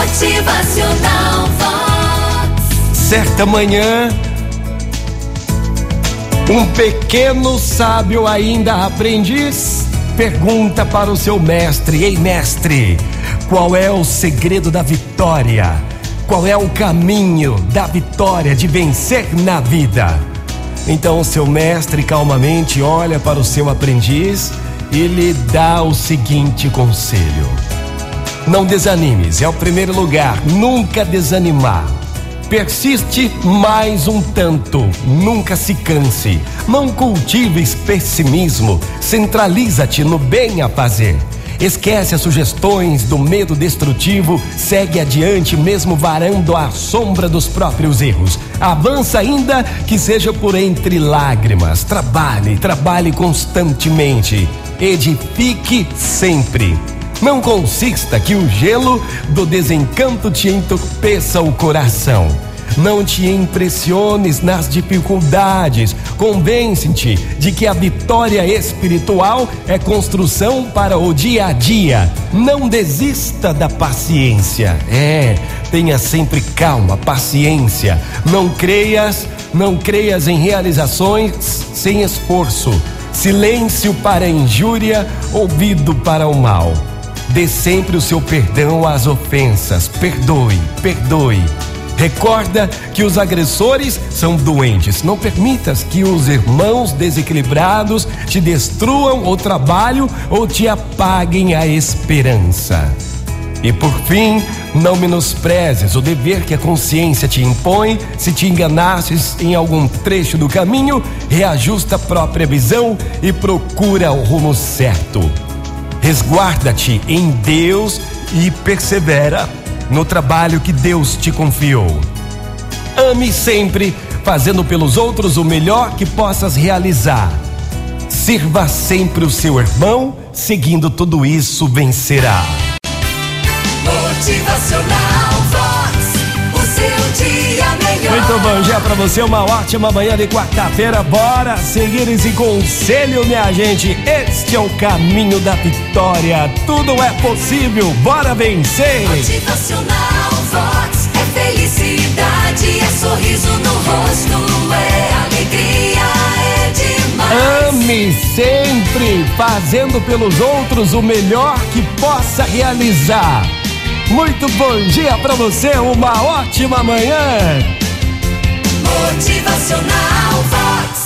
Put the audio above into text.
Motivacional Vox. Certa manhã, um pequeno sábio ainda aprendiz pergunta para o seu mestre: Ei, mestre, qual é o segredo da vitória? Qual é o caminho da vitória, de vencer na vida? Então, o seu mestre calmamente olha para o seu aprendiz e lhe dá o seguinte conselho: Não desanimes, é o primeiro lugar, nunca desanimar. Persiste mais um tanto, nunca se canse. Não cultives pessimismo, centraliza-te no bem a fazer. Esquece as sugestões do medo destrutivo, segue adiante, mesmo varando a sombra dos próprios erros. Avança ainda que seja por entre lágrimas. Trabalhe, trabalhe constantemente. Edifique sempre. Não consista que o gelo do desencanto te entorpeça o coração. Não te impressiones nas dificuldades. Convence-te de que a vitória espiritual é construção para o dia a dia. Não desista da paciência. É, tenha sempre calma, paciência. Não creias, não creias em realizações sem esforço. Silêncio para a injúria, ouvido para o mal. Dê sempre o seu perdão às ofensas. Perdoe, perdoe. Recorda que os agressores são doentes. Não permitas que os irmãos desequilibrados te destruam o trabalho ou te apaguem a esperança. E por fim, não menosprezes o dever que a consciência te impõe. Se te enganasses em algum trecho do caminho, reajusta a própria visão e procura o rumo certo. Resguarda-te em Deus e persevera no trabalho que Deus te confiou. Ame sempre, fazendo pelos outros o melhor que possas realizar. Sirva sempre o seu irmão, seguindo tudo isso vencerá. Motivacional bom dia pra você, uma ótima manhã de quarta-feira. Bora seguir esse conselho, minha gente. Este é o caminho da vitória. Tudo é possível. Bora vencer. Motivacional Vox. É felicidade, é sorriso no rosto, é alegria, é demais. Ame sempre, fazendo pelos outros o melhor que possa realizar. Muito bom dia pra você, uma ótima manhã. Motivacional Vox.